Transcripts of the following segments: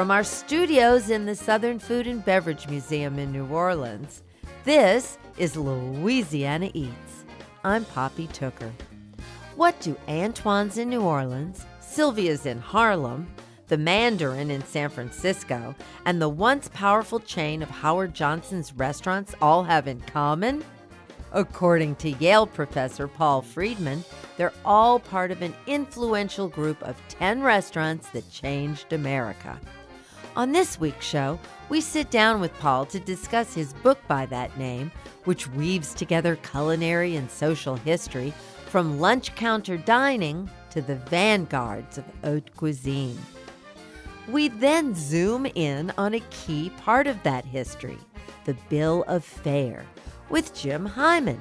From our studios in the Southern Food and Beverage Museum in New Orleans, this is Louisiana Eats. I'm Poppy Tooker. What do Antoine's in New Orleans, Sylvia's in Harlem, the Mandarin in San Francisco, and the once powerful chain of Howard Johnson's restaurants all have in common? According to Yale professor Paul Freedman, they're all part of an influential group of 10 restaurants that changed America. On this week's show, we sit down with Paul to discuss his book by that name, which weaves together culinary and social history from lunch counter dining to the vanguards of haute cuisine. We then zoom in on a key part of that history, the Bill of Fare, with Jim Heimann,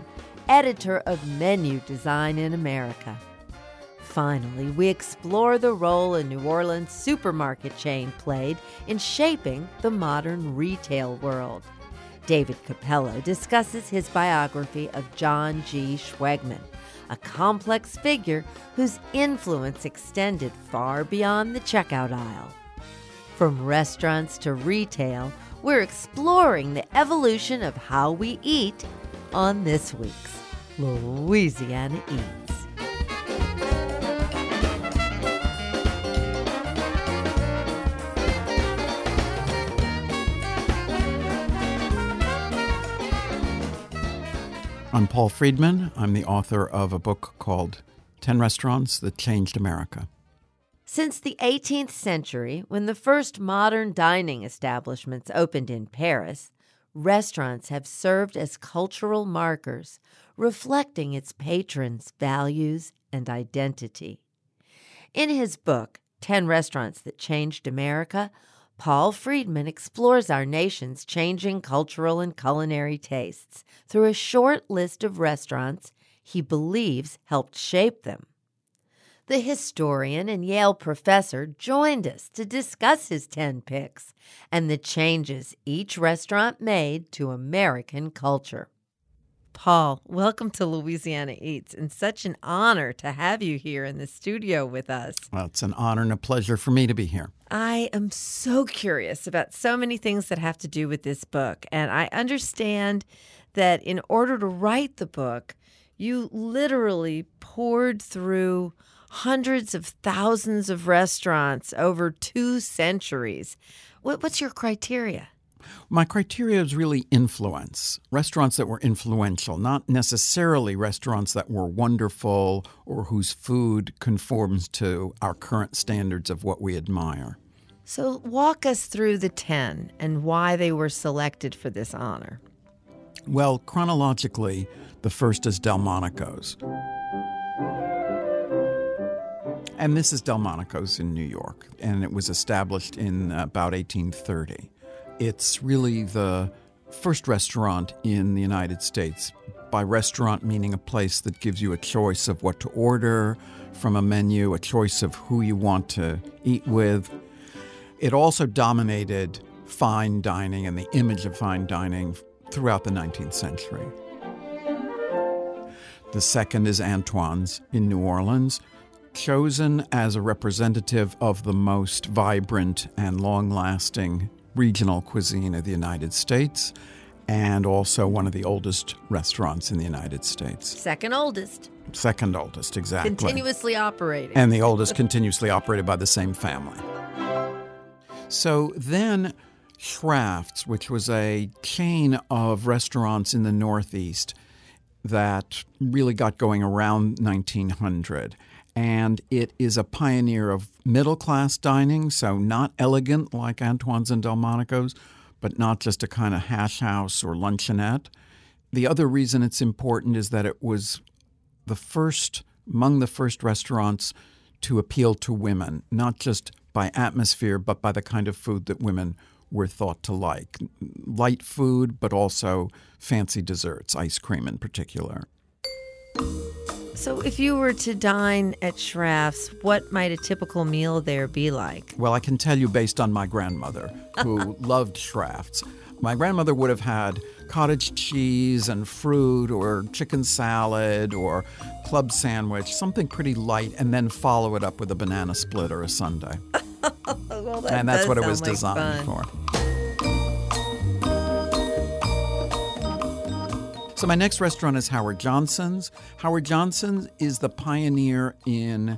editor of Menu Design in America. Finally, we explore the role a New Orleans supermarket chain played in shaping the modern retail world. David Capello discusses his biography of John G. Schwegmann, a complex figure whose influence extended far beyond the checkout aisle. From restaurants to retail, we're exploring the evolution of how we eat on this week's Louisiana Eats. I'm Paul Freedman. I'm the author of a book called 10 Restaurants That Changed America. Since the 18th century, when the first modern dining establishments opened in Paris, restaurants have served as cultural markers, reflecting its patrons' values and identity. In his book, 10 Restaurants That Changed America, Paul Freedman explores our nation's changing cultural and culinary tastes through a short list of restaurants he believes helped shape them. The historian and Yale professor joined us to discuss his 10 picks and the changes each restaurant made to American culture. Paul, welcome to Louisiana Eats, and such an honor to have you here in the studio with us. Well, it's an honor and a pleasure for me to be here. I am so curious about so many things that have to do with this book, and I understand that in order to write the book, you literally poured through hundreds of thousands of restaurants over two centuries. what's your criteria? My criteria is really influence. Restaurants that were influential, not necessarily restaurants that were wonderful or whose food conforms to our current standards of what we admire. So, walk us through the 10 and why they were selected for this honor. Well, chronologically, the first is Delmonico's. And this is Delmonico's in New York, and it was established in about 1830. It's really the first restaurant in the United States. By restaurant, meaning a place that gives you a choice of what to order from a menu, a choice of who you want to eat with. It also dominated fine dining and the image of fine dining throughout the 19th century. The second is Antoine's in New Orleans, chosen as a representative of the most vibrant and long lasting regional cuisine of the United States and also one of the oldest restaurants in the United States. Second oldest. Second oldest, exactly. Continuously operating. And the oldest continuously operated by the same family. So then Schrafft's, which was a chain of restaurants in the Northeast that really got going around 1900 and it is a pioneer of middle class dining, so not elegant like Antoine's and Delmonico's, but not just a kind of hash house or luncheonette. The other reason it's important is that it was the first, among the first restaurants to appeal to women, not just by atmosphere, but by the kind of food that women were thought to like. Light food, but also fancy desserts, ice cream in particular. So, if you were to dine at Schrafft's, what might a typical meal there be like? Well, I can tell you based on my grandmother, who loved Schrafft's. My grandmother would have had cottage cheese and fruit, or chicken salad, or club sandwich, something pretty light, and then follow it up with a banana split or a sundae. well, that and that's what it was like designed fun. for. So my next restaurant is Howard Johnson's. Howard Johnson's is the pioneer in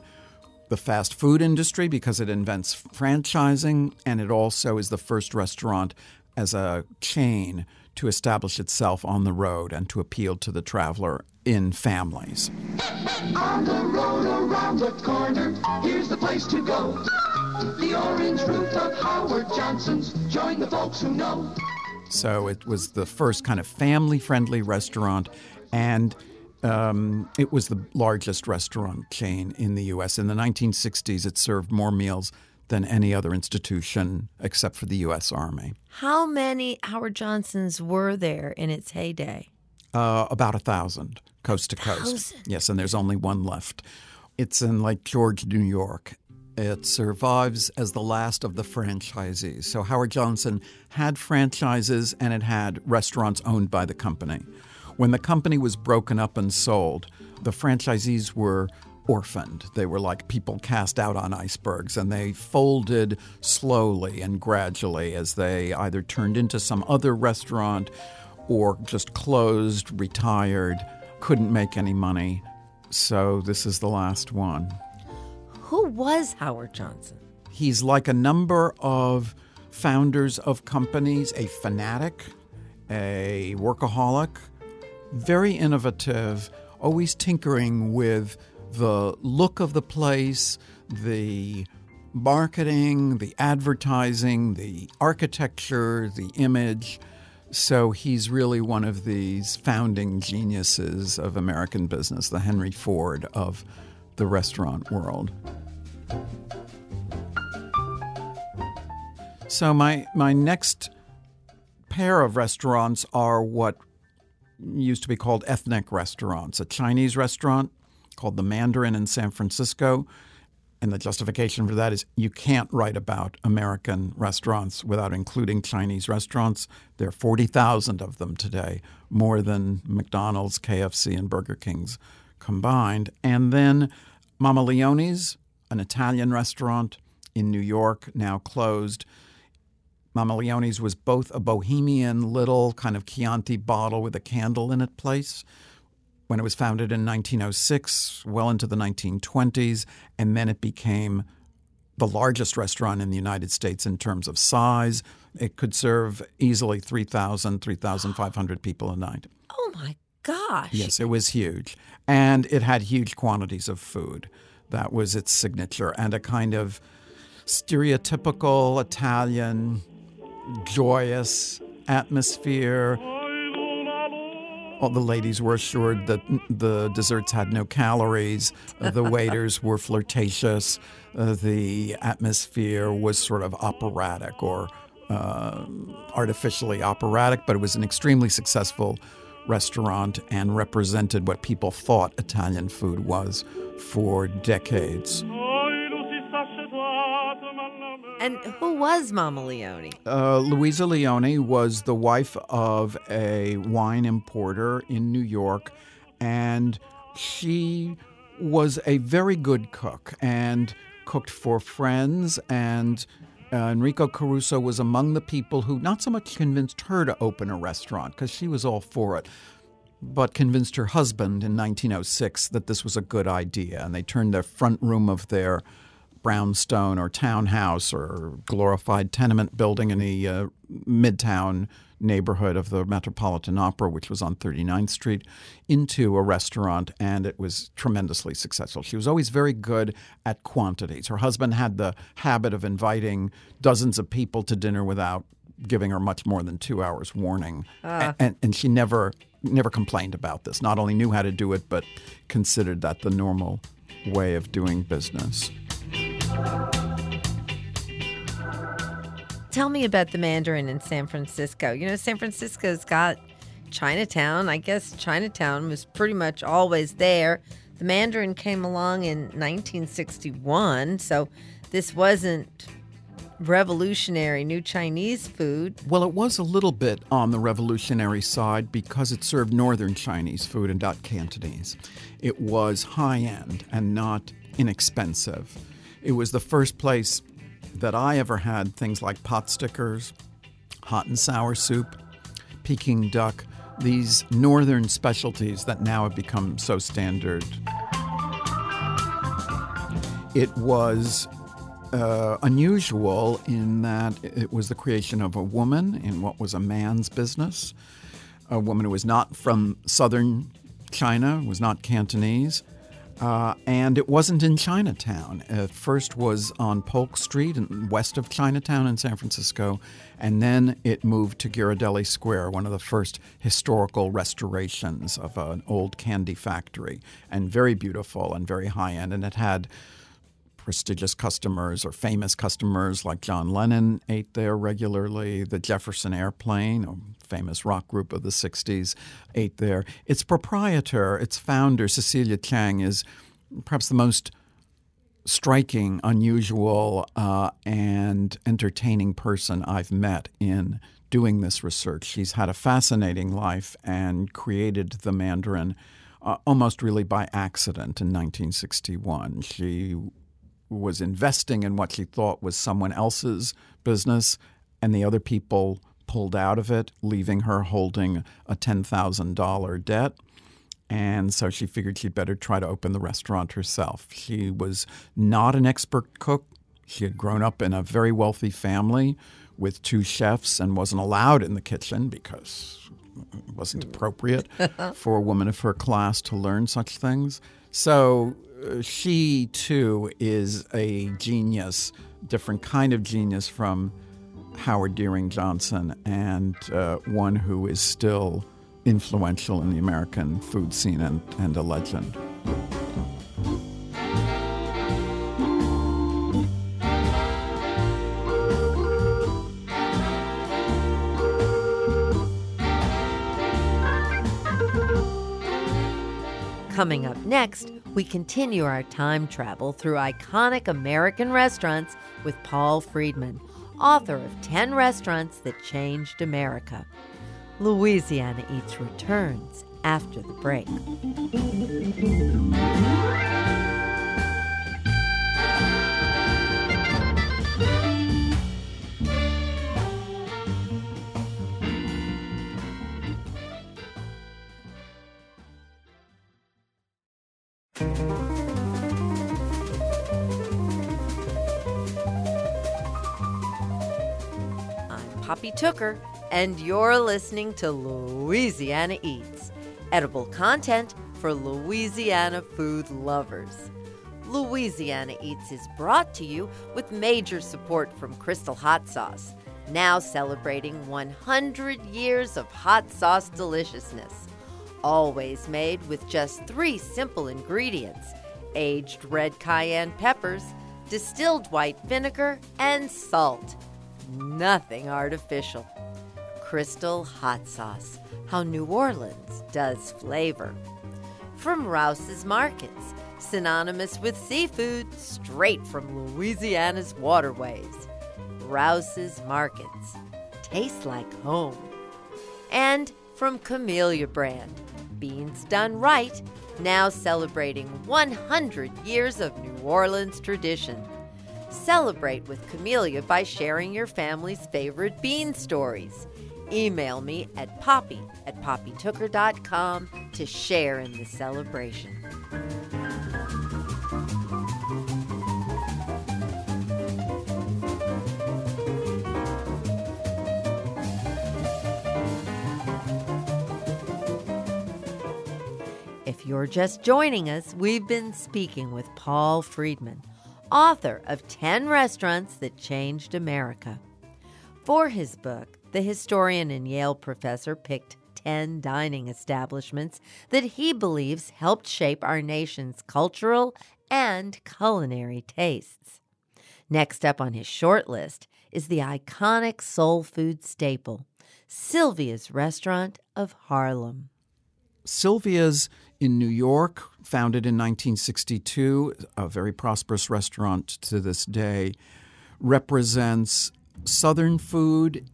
the fast food industry because it invents franchising and it also is the first restaurant as a chain to establish itself on the road and to appeal to the traveler in families. On the road around the corner, here's the place to go. The orange roof of Howard Johnson's. Join the folks who know. So it was the first kind of family friendly restaurant, and um, it was the largest restaurant chain in the U.S. In the 1960s, it served more meals than any other institution except for the U.S. Army. How many Howard Johnsons were there in its heyday? Uh, about a thousand, coast to coast. Thousand? Yes, and there's only one left. It's in Lake George, New York. It survives as the last of the franchisees. So Howard Johnson had franchises and it had restaurants owned by the company. When the company was broken up and sold, the franchisees were orphaned. They were like people cast out on icebergs, and they folded slowly and gradually as they either turned into some other restaurant or just closed, retired, couldn't make any money. So this is the last one. Who was Howard Johnson? He's like a number of founders of companies, a fanatic, a workaholic, very innovative, always tinkering with the look of the place, the marketing, the advertising, the architecture, the image. So he's really one of these founding geniuses of American business, the Henry Ford of the restaurant world. So my my next pair of restaurants are what used to be called ethnic restaurants. A Chinese restaurant called the Mandarin in San Francisco. And the justification for that is you can't write about American restaurants without including Chinese restaurants. There are 40,000 of them today, more than McDonald's, KFC, and Burger King's combined. And then Mama Leone's, an Italian restaurant in New York, now closed. Mama Leone's was both a bohemian little kind of Chianti bottle with a candle in it place when it was founded in 1906, well into the 1920s, and then it became the largest restaurant in the United States in terms of size. It could serve easily 3,000, 3,500 people a night. Oh my gosh. Yes, it was huge. And it had huge quantities of food. That was its signature and a kind of stereotypical Italian, joyous atmosphere. All the ladies were assured that the desserts had no calories. The waiters were flirtatious. Uh, the atmosphere was sort of operatic or uh, artificially operatic, but it was an extremely successful restaurant and represented what people thought Italian food was for decades. And who was Mama Leone? Uh, Louisa Leone was the wife of a wine importer in New York, and she was a very good cook and cooked for friends. And uh, Enrico Caruso was among the people who not so much convinced her to open a restaurant because she was all for it, but convinced her husband in 1906 that this was a good idea. And they turned the front room of their brownstone or townhouse or glorified tenement building in the uh, midtown neighborhood of the Metropolitan Opera, which was on 39th Street, into a restaurant, and it was tremendously successful. She was always very good at quantities. Her husband had the habit of inviting dozens of people to dinner without giving her much more than two hours warning, A- ah. and, and she never never complained about this. Not only knew how to do it, but considered that the normal way of doing business. Tell me about the Mandarin in San Francisco. You know, San Francisco's got Chinatown. I guess Chinatown was pretty much always there. The Mandarin came along in 1961, so this wasn't revolutionary new Chinese food. Well, it was a little bit on the revolutionary side because it served northern Chinese food and not Cantonese. It was high end and not inexpensive. It was the first place that I ever had things like pot stickers, hot and sour soup, Peking duck, these northern specialties that now have become so standard. It was uh, unusual in that it was the creation of a woman in what was a man's business, a woman who was not from southern China, was not Cantonese. Uh, and it wasn't in Chinatown. It first was on Polk Street, west of Chinatown in San Francisco, and then it moved to Ghirardelli Square, one of the first historical restorations of an old candy factory, and very beautiful and very high end. And it had prestigious customers or famous customers like John Lennon ate there regularly. The Jefferson Airplane, a famous rock group of the 60s, ate there. Its proprietor, its founder, Cecilia Chiang, is perhaps the most striking, unusual, uh, and entertaining person I've met in doing this research. She's had a fascinating life and created the Mandarin. Uh, almost really by accident in 1961. She was investing in what she thought was someone else's business, and the other people pulled out of it, leaving her holding a $10,000 debt. And so she figured she'd better try to open the restaurant herself. She was not an expert cook. She had grown up in a very wealthy family with two chefs and wasn't allowed in the kitchen because it wasn't appropriate for a woman of her class to learn such things. So she too is a genius, different kind of genius from Howard Deering Johnson, and uh, one who is still influential in the American food scene and, and a legend. Coming up next, we continue our time travel through iconic American restaurants with Paul Freedman, author of 10 Restaurants That Changed America. Louisiana Eats returns after the break. Poppy Tooker, and you're listening to Louisiana Eats, edible content for Louisiana food lovers. Louisiana Eats is brought to you with major support from Crystal Hot Sauce, now celebrating 100 years of hot sauce deliciousness. Always made with just three simple ingredients aged red cayenne peppers, distilled white vinegar, and salt nothing artificial. Crystal Hot Sauce, how New Orleans does flavor. From Rouse's Markets, synonymous with seafood straight from Louisiana's waterways. Rouse's Markets, taste like home. And from Camellia Brand, beans done right, now celebrating 100 years of New Orleans tradition. Celebrate with Camellia by sharing your family's favorite bean stories. Email me at poppy at poppytooker.com to share in the celebration. If you're just joining us, we've been speaking with Paul Freedman author of 10 Restaurants That Changed America. For his book, the historian and Yale professor picked 10 dining establishments that he believes helped shape our nation's cultural and culinary tastes. Next up on his short list is the iconic soul food staple, Sylvia's Restaurant of Harlem. Sylvia's in New York, founded in 1962, a very prosperous restaurant to this day, represents Southern food,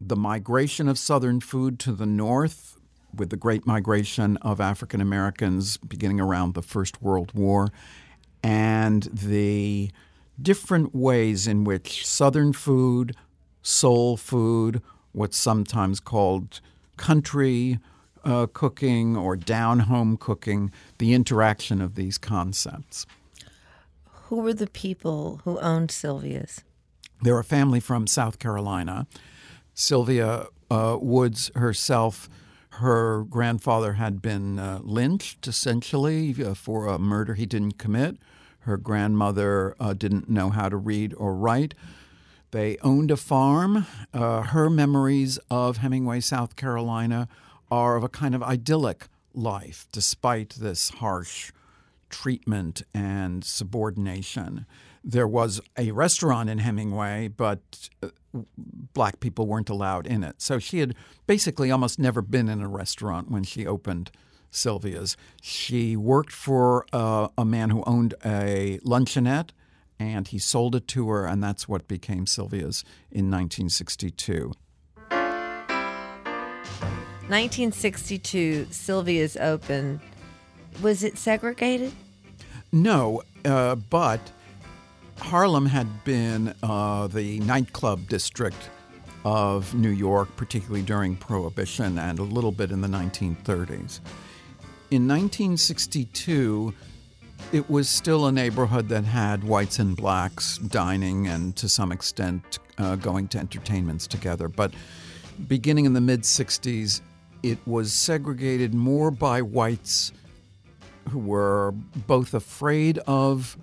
the migration of Southern food to the North, with the great migration of African Americans beginning around the First World War, and the different ways in which Southern food, soul food, what's sometimes called country uh, cooking or down home cooking, the interaction of these concepts. Who were the people who owned Sylvia's? They're a family from South Carolina. Sylvia uh, Woods herself, her grandfather had been uh, lynched essentially uh, for a murder he didn't commit. Her grandmother uh, didn't know how to read or write. They owned a farm. Uh, her memories of Hemingway, South Carolina, are of a kind of idyllic life, despite this harsh treatment and subordination. There was a restaurant in Hemingway, but uh, black people weren't allowed in it. So she had basically almost never been in a restaurant when she opened Sylvia's. She worked for uh, a man who owned a luncheonette, and he sold it to her, and that's what became Sylvia's in 1962. 1962, Sylvia's open. Was it segregated? No, uh, but Harlem had been uh, the nightclub district of New York, particularly during Prohibition and a little bit in the 1930s. In 1962, it was still a neighborhood that had whites and blacks dining and to some extent uh, going to entertainments together. But beginning in the mid 60s, it was segregated more by whites who were both afraid of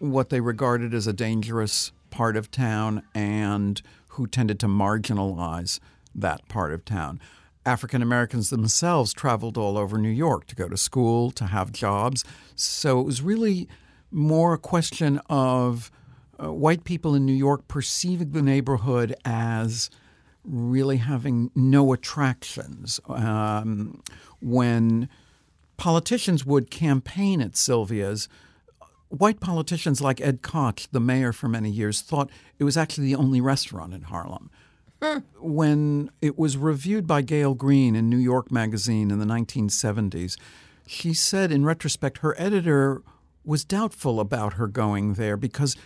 what they regarded as a dangerous part of town and who tended to marginalize that part of town. African Americans themselves traveled all over New York to go to school, to have jobs. So it was really more a question of uh, white people in New York perceiving the neighborhood as really having no attractions. Um, when politicians would campaign at Sylvia's, white politicians like Ed Koch, the mayor for many years, thought it was actually the only restaurant in Harlem. When it was reviewed by Gael Greene in New York Magazine in the 1970s, she said in retrospect her editor was doubtful about her going there because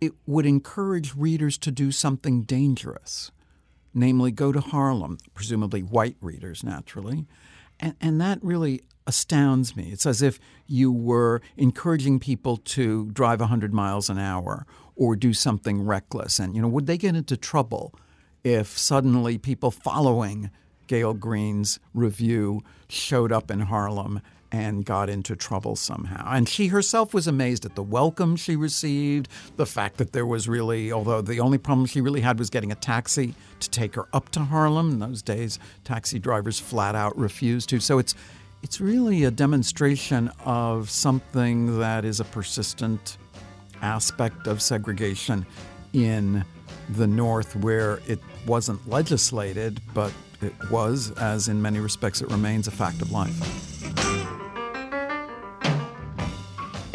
it would encourage readers to do something dangerous, namely go to Harlem, presumably white readers naturally. And, and that really astounds me. It's as if you were encouraging people to drive 100 miles an hour or do something reckless. And, you know, would they get into trouble if suddenly people following Gael Greene's review showed up in Harlem and got into trouble somehow. And she herself was amazed at the welcome she received, the fact that there was really, although the only problem she really had was getting a taxi to take her up to Harlem. In those days, taxi drivers flat out refused to. So it's it's really a demonstration of something that is a persistent aspect of segregation in the North where it wasn't legislated, but it was, as in many respects it remains, a fact of life.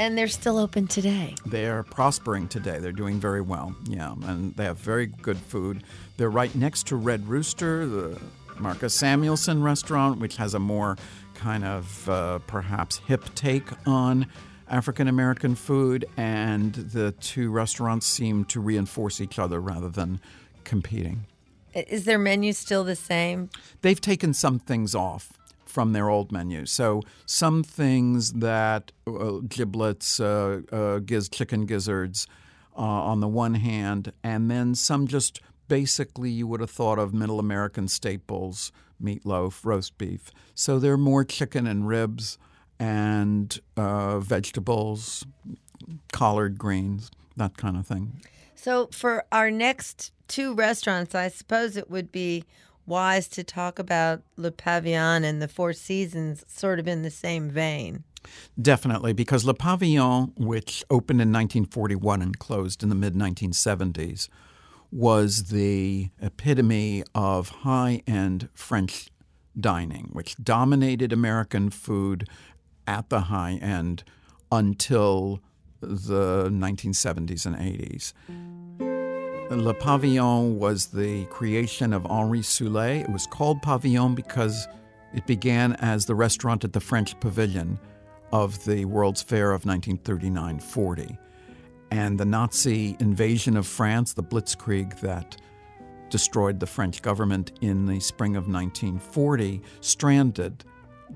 And they're still open today. They're prospering today. They're doing very well. Yeah, and they have very good food. They're right next to Red Rooster, the Marcus Samuelsson restaurant, which has a more kind of uh, perhaps hip take on African American food, and the two restaurants seem to reinforce each other rather than competing. Is their menu still the same? They've taken some things off from their old menu. So some things that uh, giblets, uh, uh, giz, chicken gizzards uh, on the one hand, and then some just basically you would have thought of middle American staples, meatloaf, roast beef. So they're more chicken and ribs and uh, vegetables, collard greens, that kind of thing. So for our next two restaurants, I suppose it would be wise to talk about Le Pavillon and the Four Seasons sort of in the same vein. Definitely, because Le Pavillon, which opened in 1941 and closed in the mid 1970s, was the epitome of high end French dining, which dominated American food at the high end until the 1970s and 80s. Le Pavillon was the creation of Henri Soulé. It was called Pavillon because it began as the restaurant at the French Pavilion of the World's Fair of 1939 40. And the Nazi invasion of France, the Blitzkrieg that destroyed the French government in the spring of 1940, stranded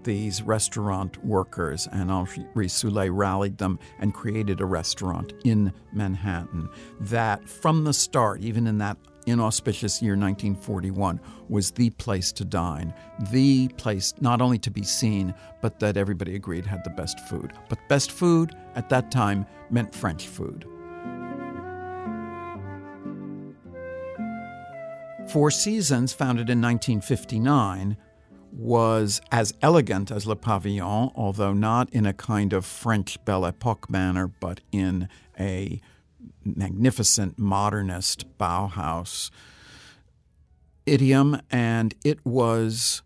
these restaurant workers, and Henri Soulé rallied them and created a restaurant in Manhattan that, from the start, even in that inauspicious year 1941, was the place to dine, the place not only to be seen, but that everybody agreed had the best food. But best food at that time meant French food. Four Seasons, founded in 1959, was as elegant as Le Pavillon, although not in a kind of French Belle Epoque manner, but in a magnificent modernist Bauhaus idiom, and it was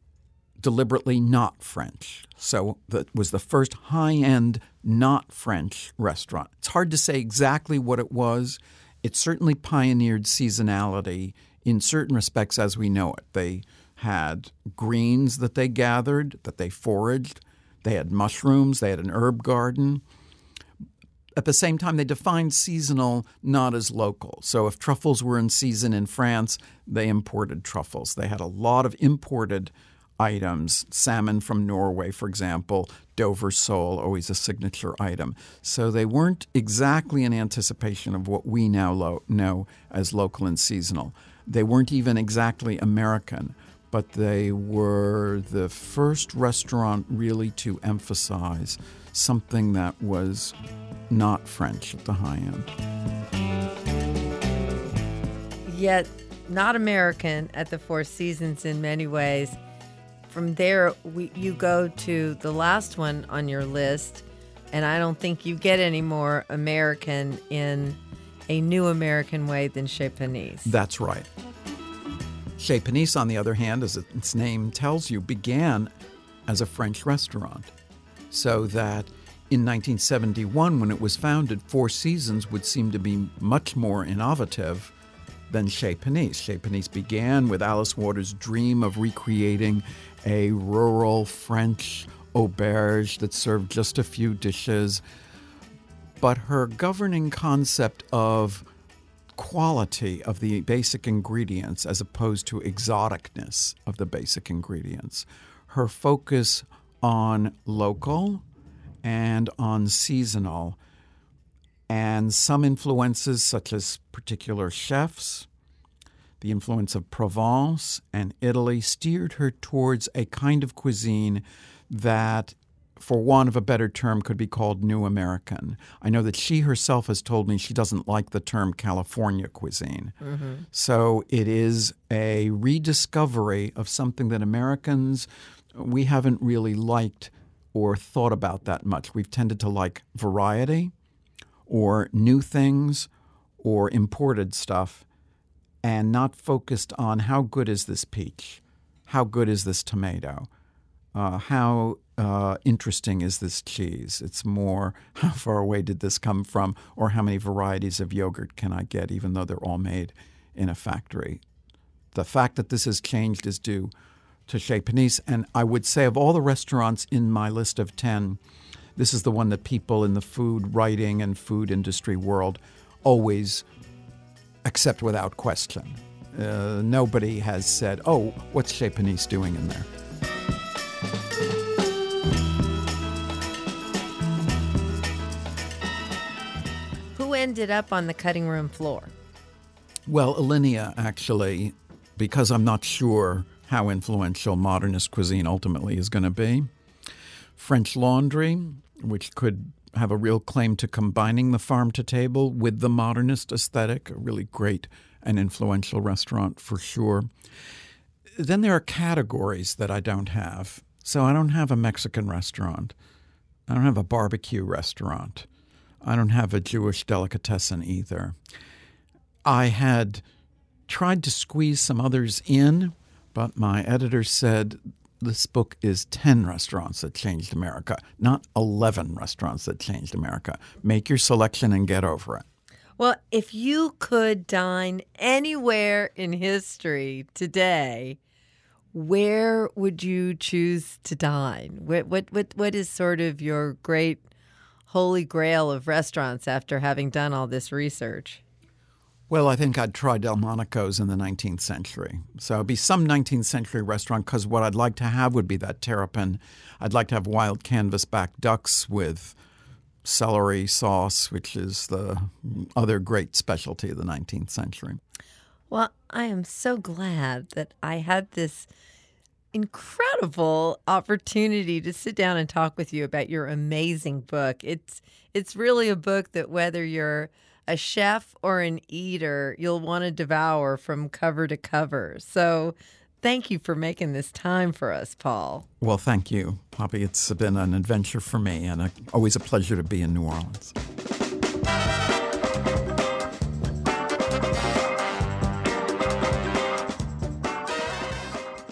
deliberately not French. So that was the first high end, not French restaurant. It's hard to say exactly what it was. It certainly pioneered seasonality in certain respects as we know it. They had greens that they gathered, that they foraged. They had mushrooms. They had an herb garden. At the same time, they defined seasonal not as local. So if truffles were in season in France, they imported truffles. They had a lot of imported items, salmon from Norway, for example, Dover sole, always a signature item. So they weren't exactly in anticipation of what we now lo- know as local and seasonal. They weren't even exactly American but they were the first restaurant really to emphasize something that was not French at the high end. Yet not American at the Four Seasons in many ways. From there, we, you go to the last one on your list, and I don't think you get any more American in a new American way than Chez Panisse. That's right. Chez Panisse, on the other hand, as its name tells you, began as a French restaurant. So that in 1971, when it was founded, Four Seasons would seem to be much more innovative than Chez Panisse. Chez Panisse began with Alice Waters' dream of recreating a rural French auberge that served just a few dishes. But her governing concept of quality of the basic ingredients as opposed to exoticness of the basic ingredients. Her focus on local and on seasonal, and some influences such as particular chefs, the influence of Provence and Italy steered her towards a kind of cuisine that for want of a better term, could be called New American. I know that she herself has told me she doesn't like the term California cuisine. Mm-hmm. So it is a rediscovery of something that Americans, we haven't really liked or thought about that much. We've tended to like variety or new things or imported stuff and not focused on how good is this peach? How good is this tomato? Uh, how uh, interesting is this cheese? It's more how far away did this come from, or how many varieties of yogurt can I get, even though they're all made in a factory. The fact that this has changed is due to Chez Panisse, and I would say of all the restaurants in my list of 10, this is the one that people in the food writing and food industry world always accept without question. Uh, nobody has said, oh, what's Chez Panisse doing in there? Ended up on the cutting room floor? Well, Alinea, actually, because I'm not sure how influential modernist cuisine ultimately is going to be. French Laundry, which could have a real claim to combining the farm to table with the modernist aesthetic, a really great and influential restaurant for sure. Then there are categories that I don't have. So I don't have a Mexican restaurant. I don't have a barbecue restaurant. I don't have a Jewish delicatessen either. I had tried to squeeze some others in, but my editor said this book is 10 restaurants that changed America, not 11 restaurants that changed America. Make your selection and get over it. Well, if you could dine anywhere in history today, where would you choose to dine? What what what, what is sort of your great holy grail of restaurants after having done all this research? Well, I think I'd try Delmonico's in the 19th century. So it'd be some 19th century restaurant because what I'd like to have would be that terrapin. I'd like to have wild canvasback ducks with celery sauce, which is the other great specialty of the 19th century. Well, I am so glad that I had this incredible opportunity to sit down and talk with you about your amazing book. It's it's really a book that whether you're a chef or an eater, you'll want to devour from cover to cover. So thank you for making this time for us, Paul. Well, thank you, Poppy. It's been an adventure for me and a, always a pleasure to be in New Orleans.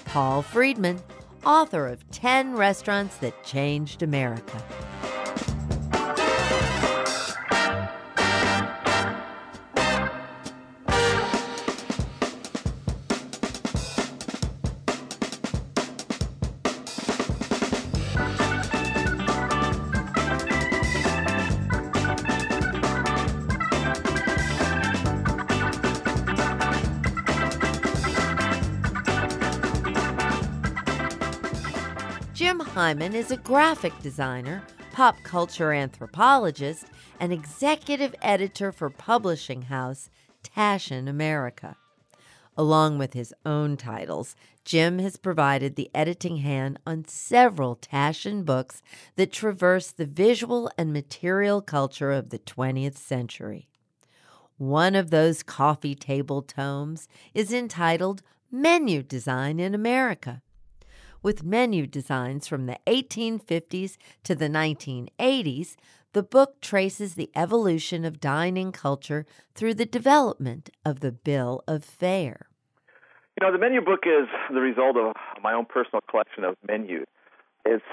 Paul Freedman, author of 10 Restaurants That Changed America. Heimann is a graphic designer, pop culture anthropologist, and executive editor for publishing house Taschen America. Along with his own titles, Jim has provided the editing hand on several Taschen books that traverse the visual and material culture of the 20th century. One of those coffee table tomes is entitled Menu Design in America with menu designs from the 1850s to the 1980s, the book traces the evolution of dining culture through the development of the Bill of Fare. You know, the menu book is the result of my own personal collection of menus. It's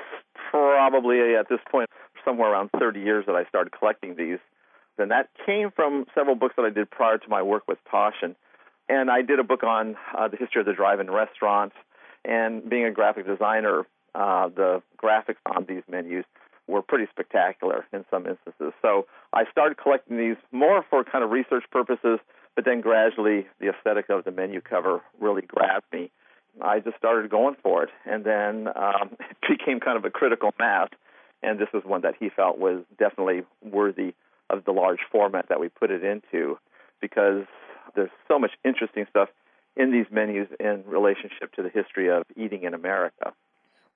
probably at this point somewhere around 30 years that I started collecting these. And that came from several books that I did prior to my work with Taschen. And I did a book on uh, the history of the drive-in restaurants and being a graphic designer, uh, the graphics on these menus were pretty spectacular in some instances. So I started collecting these more for kind of research purposes, but then gradually the aesthetic of the menu cover really grabbed me. I just started going for it, and then um, it became kind of a critical mass. And this was one that he felt was definitely worthy of the large format that we put it into, because there's so much interesting stuff in these menus in relationship to the history of eating in America.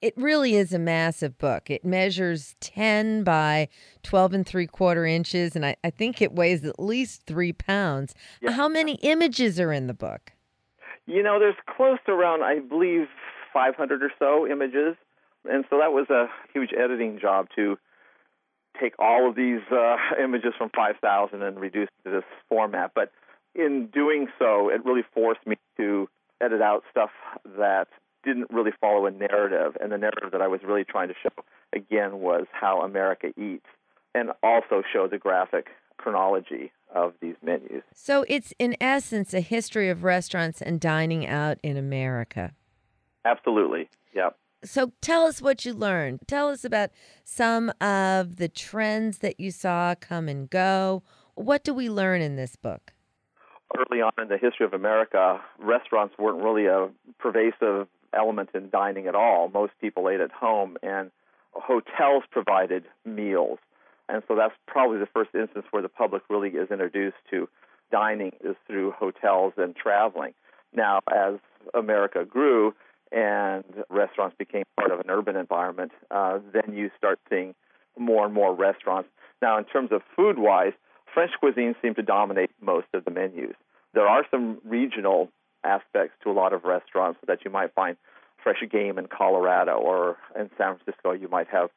It really is a massive book. It measures 10 by 12 and three quarter inches, and I, I think it weighs at least three pounds. Yeah. How many images are in the book? You know, there's close to around, I believe, 500 or so images. And so that was a huge editing job to take all of these uh, images from 5,000 and reduce to this format. But in doing so, it really forced me to edit out stuff that didn't really follow a narrative. And the narrative that I was really trying to show, again, was how America eats and also show the graphic chronology of these menus. So it's, in essence, a history of restaurants and dining out in America. Absolutely. Yep. So tell us what you learned. Tell us about some of the trends that you saw come and go. What do we learn in this book? Early on in the history of America, restaurants weren't really a pervasive element in dining at all. Most people ate at home, and hotels provided meals. And so that's probably the first instance where the public really is introduced to dining is through hotels and traveling. Now, as America grew and restaurants became part of an urban environment, uh, then you start seeing more and more restaurants. Now, in terms of food wise, French cuisine seemed to dominate most of the menus. There are some regional aspects to a lot of restaurants that you might find fresh game in Colorado or in San Francisco. You might have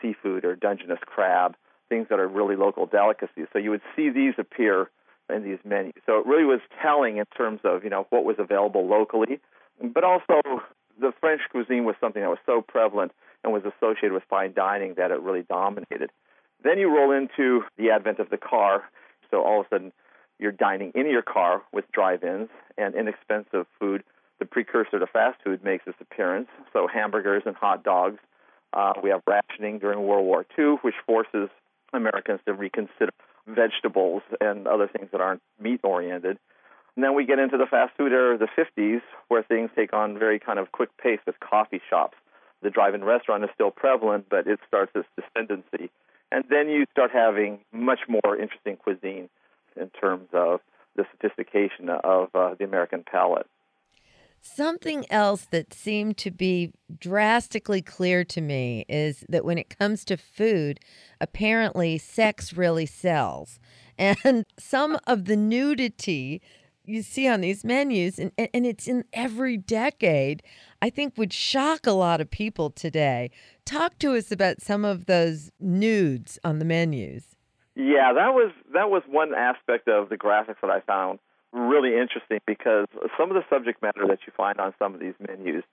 seafood or Dungeness crab, things that are really local delicacies. So you would see these appear in these menus. So it really was telling in terms of you know what was available locally, but also the French cuisine was something that was so prevalent and was associated with fine dining that it really dominated. Then you roll into the advent of the car, so all of a sudden you're dining in your car with drive-ins and inexpensive food. The precursor to fast food makes its appearance, so hamburgers and hot dogs. Uh, we have rationing during World War II, which forces Americans to reconsider vegetables and other things that aren't meat oriented. And then we get into the fast food era of the 50s, where things take on very kind of quick pace with coffee shops. The drive-in restaurant is still prevalent, but it starts its descendancy. And then you start having much more interesting cuisine in terms of the sophistication of uh, the American palate. Something else that seemed to be drastically clear to me is that when it comes to food, apparently sex really sells. And some of the nudity you see on these menus, and, and it's in every decade, I think would shock a lot of people today. Talk to us about some of those nudes on the menus. Yeah, that was that was one aspect of the graphics that I found really interesting because some of the subject matter that you find on some of these menus,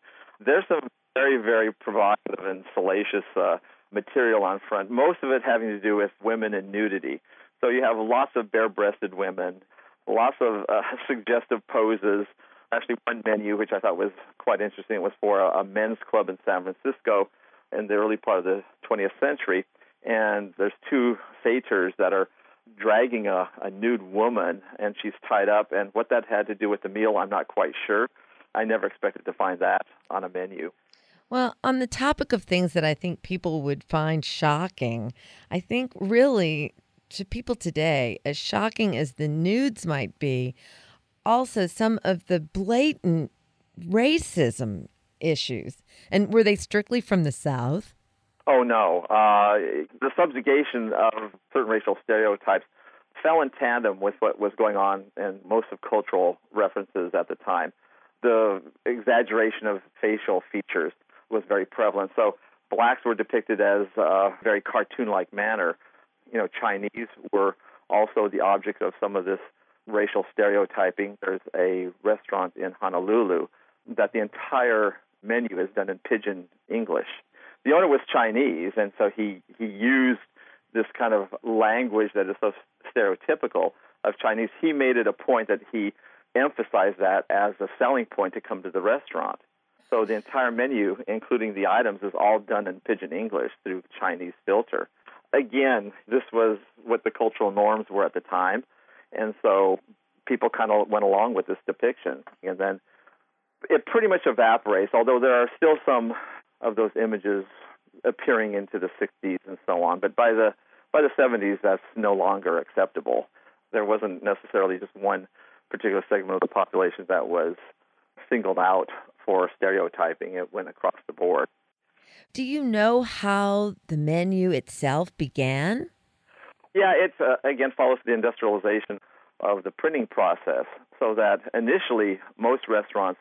there's some very, very provocative and salacious uh, material on front. Most of it having to do with women and nudity. So you have lots of bare-breasted women, lots of uh, suggestive poses. Actually, one menu which I thought was quite interesting was for a, a men's club in San Francisco in the early part of the 20th century, and there's two satyrs that are dragging a, a nude woman and she's tied up. And what that had to do with the meal, I'm not quite sure. I never expected to find that on a menu. Well, on the topic of things that I think people would find shocking, I think really to people today, as shocking as the nudes might be, also some of the blatant racism issues. And were they strictly from the South? Oh no, uh, the subjugation of certain racial stereotypes fell in tandem with what was going on in most of cultural references at the time. The exaggeration of facial features was very prevalent. So blacks were depicted as a very cartoon-like manner. You know, Chinese were also the object of some of this racial stereotyping. There's a restaurant in Honolulu that the entire menu is done in pidgin English the owner was Chinese, and so he he used this kind of language that is so stereotypical of Chinese. He made it a point that he emphasized that as a selling point to come to the restaurant. So the entire menu, including the items, is all done in pidgin English through Chinese filter. Again, this was what the cultural norms were at the time, and so people kind of went along with this depiction. And then it pretty much evaporates, although there are still some of those images appearing into the 60s and so on. But by the by the 70s, that's no longer acceptable. There wasn't necessarily just one particular segment of the population that was singled out for stereotyping. It went across the board. Do you know how the menu itself began? Yeah, it uh, again follows the industrialization of the printing process, so that initially most restaurants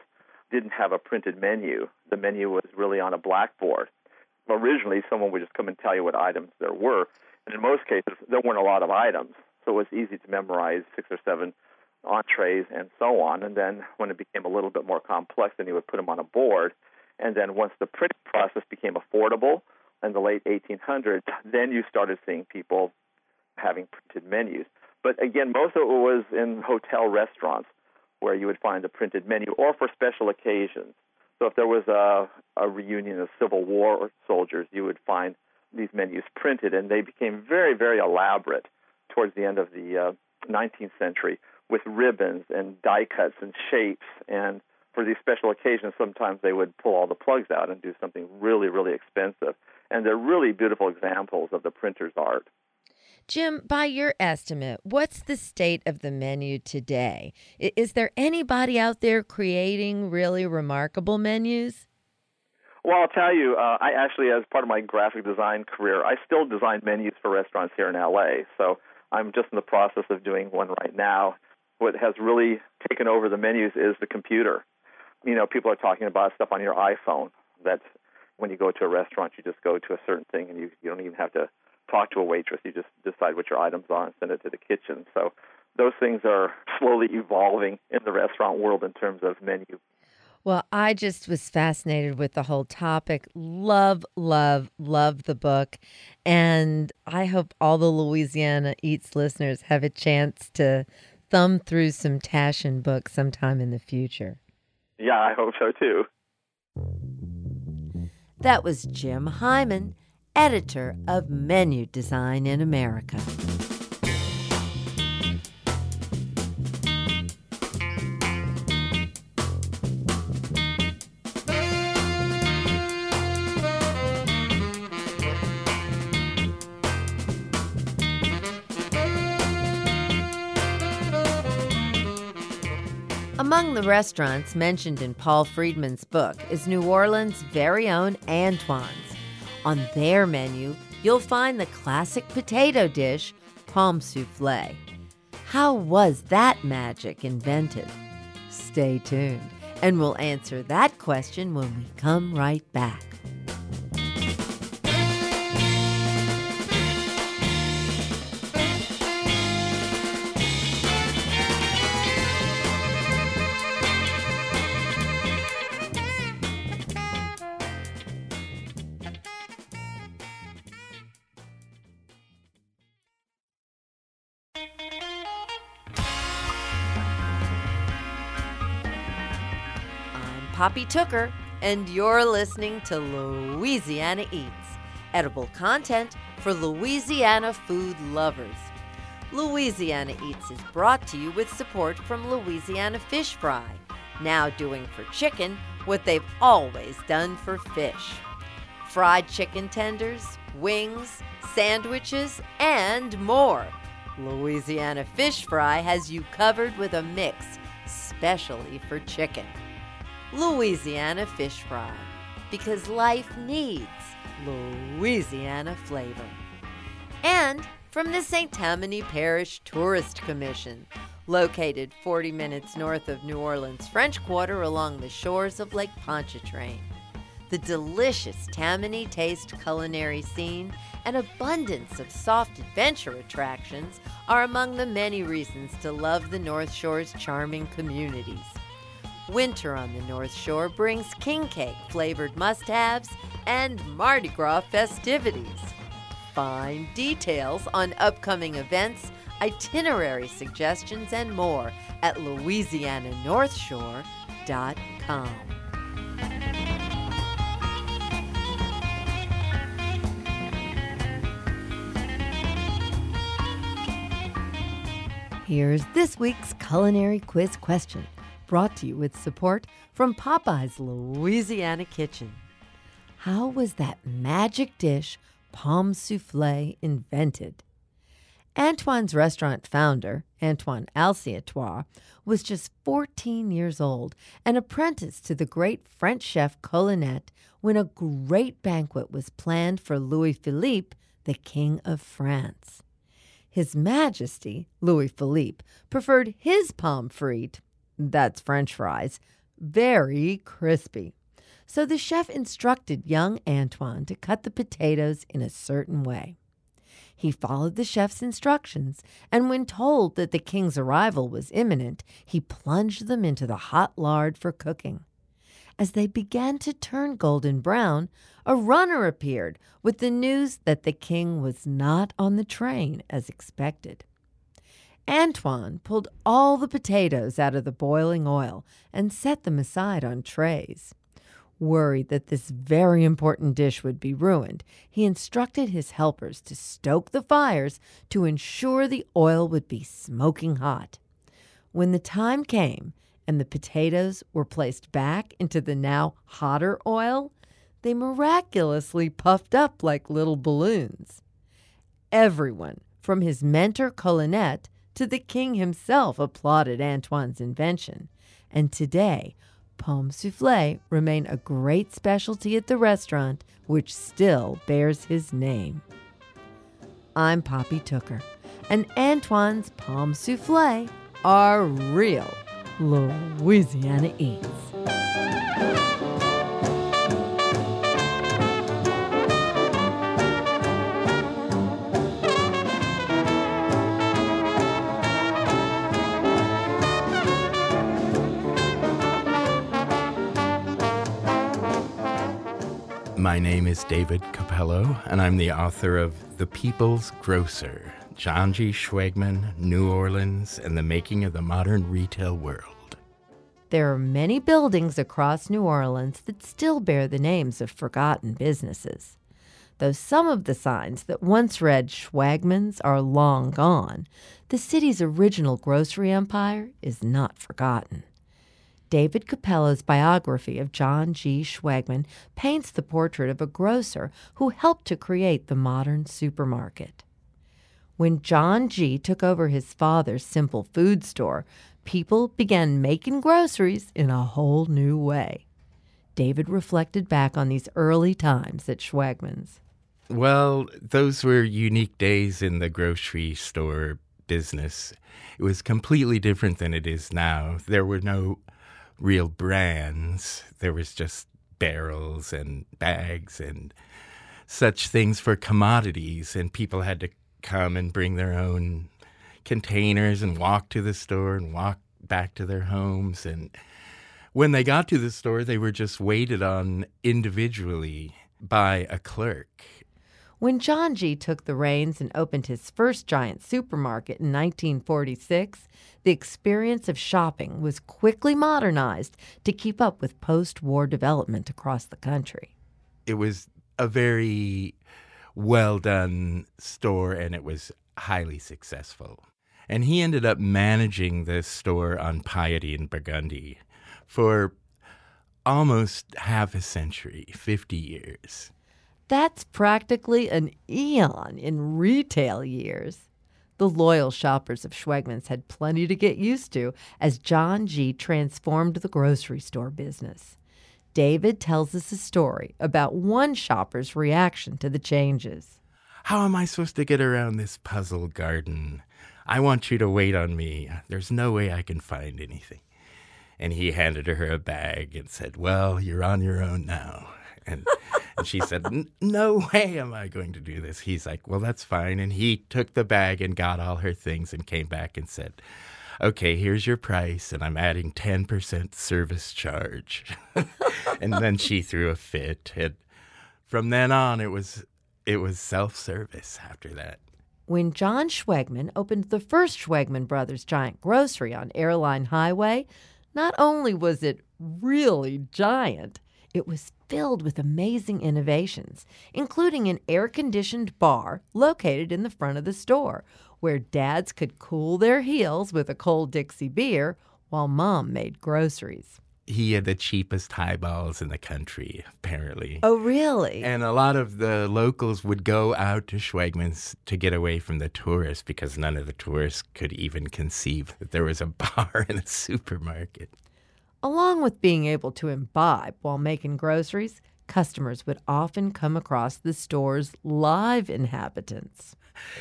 didn't have a printed menu. The menu was really on a blackboard. Originally, someone would just come and tell you what items there were, and in most cases, there weren't a lot of items, so it was easy to memorize six or seven entrees and so on. And then when it became a little bit more complex, then you would put them on a board. And then once the printing process became affordable in the late 1800s, then you started seeing people having printed menus. But again, most of it was in hotel restaurants where you would find the printed menu, or for special occasions. So if there was a, a reunion of Civil War soldiers, you would find these menus printed, and they became very, very elaborate towards the end of the uh, 19th century with ribbons and die cuts and shapes. And for these special occasions, sometimes they would pull all the plugs out and do something really, really expensive. And they're really beautiful examples of the printer's art. Jim, by your estimate, what's the state of the menu today? Is there anybody out there creating really remarkable menus? Well, I'll tell you, uh, I actually, as part of my graphic design career, I still design menus for restaurants here in LA. So I'm just in the process of doing one right now. What has really taken over the menus is the computer. You know, people are talking about stuff on your iPhone that when you go to a restaurant, you just go to a certain thing and you, you don't even have to talk to a waitress. You just decide what your items are and send it to the kitchen. So those things are slowly evolving in the restaurant world in terms of menu. Well, I just was fascinated with the whole topic. Love, love, love the book. And I hope all the Louisiana Eats listeners have a chance to thumb through some Taschen books sometime in the future. Yeah, I hope so too. That was Jim Heimann, editor of Menu Design in America. Among the restaurants mentioned in Paul Freedman's book is New Orleans' very own Antoine's. On their menu, you'll find the classic potato dish, pomme souffle. How was that magic invented? Stay tuned, and we'll answer that question when we come right back. Poppy Tooker, and you're listening to Louisiana Eats, edible content for Louisiana food lovers. Louisiana Eats is brought to you with support from Louisiana Fish Fry, now doing for chicken what they've always done for fish. Fried chicken tenders, wings, sandwiches, and more. Louisiana Fish Fry has you covered with a mix specially for chicken. Louisiana fish fry because life needs Louisiana flavor. And from the St. Tammany Parish Tourist Commission, located 40 minutes north of New Orleans French Quarter along the shores of Lake Pontchartrain. The delicious Tammany taste culinary scene and abundance of soft adventure attractions are among the many reasons to love the North Shore's charming communities. Winter on the North Shore brings king cake flavored must haves and Mardi Gras festivities. Find details on upcoming events, itinerary suggestions, and more at LouisianaNorthshore.com. Here's this week's culinary quiz question brought to you with support from Popeye's Louisiana Kitchen. How was that magic dish, pomme souffle, invented? Antoine's restaurant founder, Antoine Alciatore, was just 14 years old and apprenticed to the great French chef Collinet when a great banquet was planned for Louis Philippe, the King of France. His Majesty, Louis Philippe, preferred his pommes frites that's French fries, very crispy. So the chef instructed young Antoine to cut the potatoes in a certain way. He followed the chef's instructions, and when told that the king's arrival was imminent, he plunged them into the hot lard for cooking. As they began to turn golden brown, a runner appeared with the news that the king was not on the train as expected. Antoine pulled all the potatoes out of the boiling oil and set them aside on trays. Worried that this very important dish would be ruined, he instructed his helpers to stoke the fires to ensure the oil would be smoking hot. When the time came and the potatoes were placed back into the now hotter oil, they miraculously puffed up like little balloons. Everyone, from his mentor Collinet to the king himself applauded Antoine's invention. And today, pomme souffle remain a great specialty at the restaurant, which still bears his name. I'm Poppy Tooker, and Antoine's pomme souffle are real Louisiana eats. My name is David Cappello, and I'm the author of The People's Grocer John G. Schwegmann, New Orleans, and the Making of the Modern Retail World. There are many buildings across New Orleans that still bear the names of forgotten businesses. Though some of the signs that once read Schwegmann's are long gone, the city's original grocery empire is not forgotten. David Cappello's biography of John G. Schwegmann paints the portrait of a grocer who helped to create the modern supermarket. When John G. took over his father's simple food store, people began making groceries in a whole new way. David reflected back on these early times at Schwegmann's. Well, those were unique days in the grocery store business. It was completely different than it is now. There were no real brands. There was just barrels and bags and such things for commodities, and people had to come and bring their own containers and walk to the store and walk back to their homes. And when they got to the store, they were just waited on individually by a clerk. When John G. took the reins and opened his first giant supermarket in 1946, the experience of shopping was quickly modernized to keep up with post war development across the country. It was a very well done store and it was highly successful. And he ended up managing this store on Piety and Burgundy for almost half a century, 50 years. That's practically an eon in retail years. The loyal shoppers of Schwegmann's had plenty to get used to as John G. transformed the grocery store business. David tells us a story about one shopper's reaction to the changes. How am I supposed to get around this puzzle garden? I want you to wait on me. There's no way I can find anything. And he handed her a bag and said, Well, you're on your own now. And, and she said, No way am I going to do this. He's like, Well, that's fine. And he took the bag and got all her things and came back and said, Okay, here's your price, and I'm adding 10% service charge. and then she threw a fit. And from then on, it was it was self service after that. When John Schwegmann opened the first Schwegmann Brothers giant grocery on Airline Highway, not only was it really giant, it was filled with amazing innovations, including an air conditioned bar located in the front of the store where dads could cool their heels with a cold Dixie beer while mom made groceries. He had the cheapest highballs in the country, apparently. Oh, really? And a lot of the locals would go out to Schwegmann's to get away from the tourists because none of the tourists could even conceive that there was a bar in a supermarket. Along with being able to imbibe while making groceries, customers would often come across the store's live inhabitants.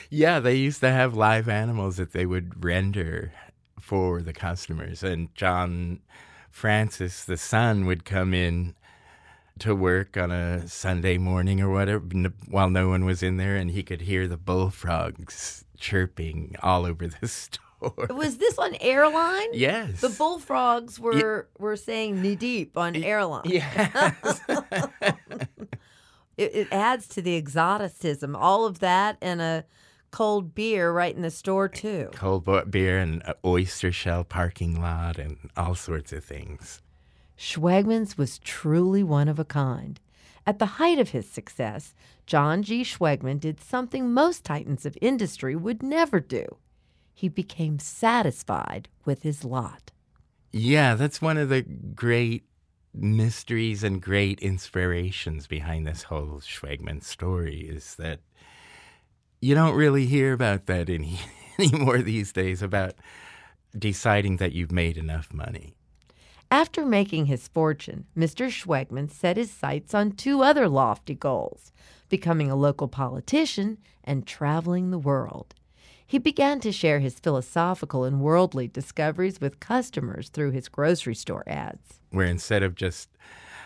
Yeah, they used to have live animals that they would render for the customers. And John Francis, the son, would come in to work on a Sunday morning or whatever while no one was in there, and he could hear the bullfrogs chirping all over the store. Was this on airline? Yes. The bullfrogs were were saying knee deep on airline. Yes. it, it adds to the exoticism. All of that and a cold beer right in the store too. Cold beer and oyster shell parking lot and all sorts of things. Schwegmann's was truly one of a kind. At the height of his success, John G. Schwegman did something most titans of industry would never do. He became satisfied with his lot. Yeah, that's one of the great mysteries and great inspirations behind this whole Schwegmann story is that you don't really hear about that any anymore these days about deciding that you've made enough money. After making his fortune, Mr. Schwegmann set his sights on two other lofty goals becoming a local politician and traveling the world. He began to share his philosophical and worldly discoveries with customers through his grocery store ads. Where instead of just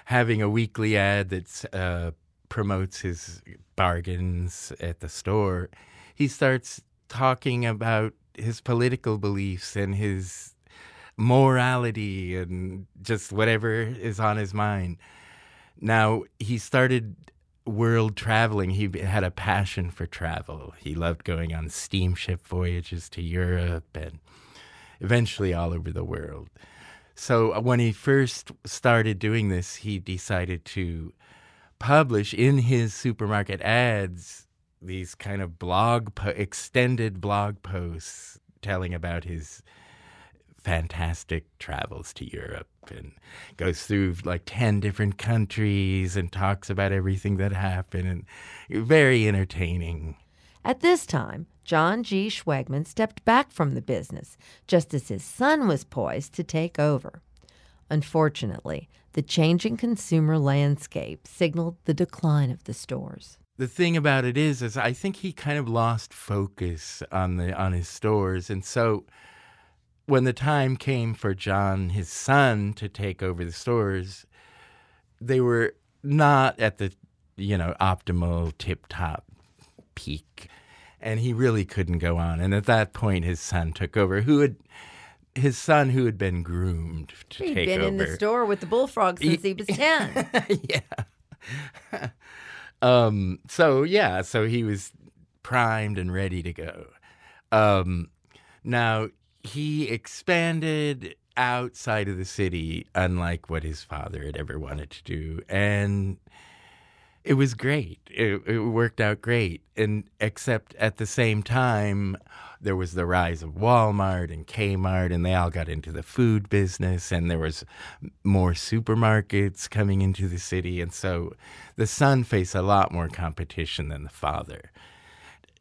having a weekly ad that uh, promotes his bargains at the store, he starts talking about his political beliefs and his morality and just whatever is on his mind. Now, he started world traveling. He had a passion for travel. He loved going on steamship voyages to Europe and eventually all over the world. So uh, when he first started doing this, he decided to publish in his supermarket ads these kind of blog po- extended blog posts telling about his fantastic travels to Europe and goes through like 10 different countries and talks about everything that happened and very entertaining. At this time, John G. Schwegmann stepped back from the business just as his son was poised to take over. Unfortunately, the changing consumer landscape signaled the decline of the stores. The thing about it is, is I think he kind of lost focus on the on his stores, and so when the time came for John, his son, to take over the stores, they were not at the you know optimal tip top peak, and he really couldn't go on. And at that point, his son took over, who had his son who had been groomed to He'd take been over. in the store with the bullfrog since he was 10. yeah. um. So yeah. So he was primed and ready to go. Um. Now he expanded outside of the city, unlike what his father had ever wanted to do, and it was great. It, it worked out great, and except at the same time, there was the rise of Walmart and Kmart, and they all got into the food business, and there was more supermarkets coming into the city, and so the son faced a lot more competition than the father.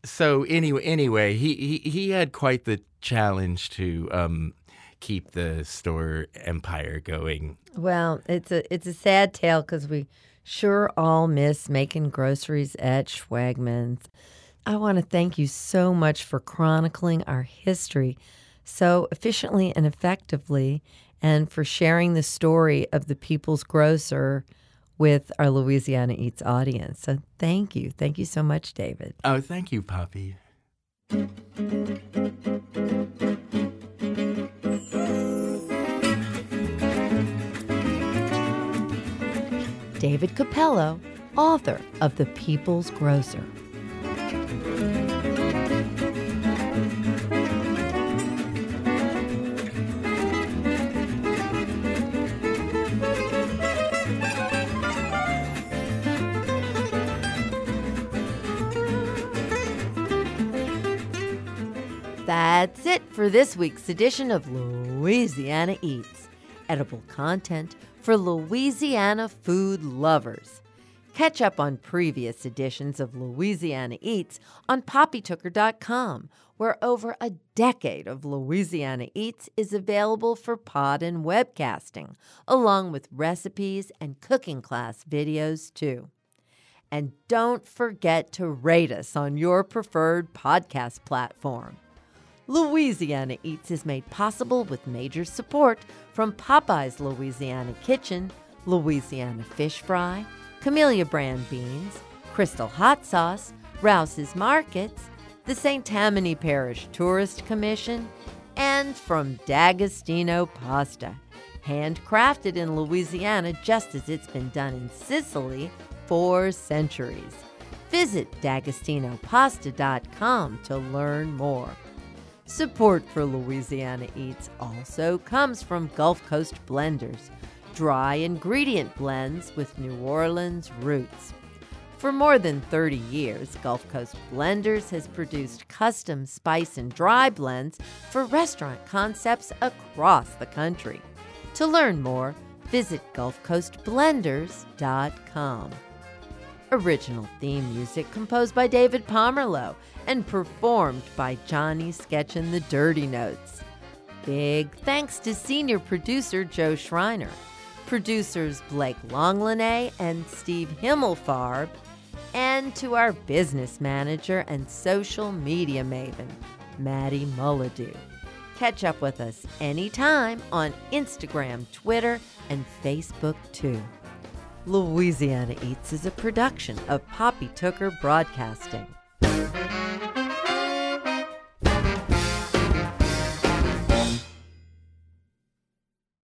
So anyway, anyway, he he, he had quite the challenge to um, keep the store empire going. Well, it's a it's a sad tale because we sure all miss making groceries at Schwegmann's. I want to thank you so much for chronicling our history so efficiently and effectively, and for sharing the story of the People's Grocer with our Louisiana Eats audience. So thank you, thank you so much, David. Oh, thank you, Poppy. David Cappello, author of The People's Grocer. That's it for this week's edition of Louisiana Eats, edible content for Louisiana food lovers. Catch up on previous editions of Louisiana Eats on poppytooker.com, where over a decade of Louisiana Eats is available for pod and webcasting, along with recipes and cooking class videos, too. And don't forget to rate us on your preferred podcast platform. Louisiana Eats is made possible with major support from Popeye's Louisiana Kitchen, Louisiana Fish Fry, Camellia Brand Beans, Crystal Hot Sauce, Rouse's Markets, the St. Tammany Parish Tourist Commission, and from D'Agostino Pasta, handcrafted in Louisiana just as it's been done in Sicily for centuries. Visit d'agostinopasta.com to learn more. Support for Louisiana Eats also comes from Gulf Coast Blenders, dry ingredient blends with New Orleans roots. For more than 30 years, Gulf Coast Blenders has produced custom spice and dry blends for restaurant concepts across the country. To learn more, visit GulfCoastBlenders.com. Original theme music composed by David Pomerleau and performed by Johnny Sketchin the Dirty Notes. Big thanks to senior producer Joe Schreiner, producers Blake Longlinay and Steve Himmelfarb, and to our business manager and social media maven, Maddie Mullidew. Catch up with us anytime on Instagram, Twitter, and Facebook too. Louisiana Eats is a production of Poppy Tooker Broadcasting.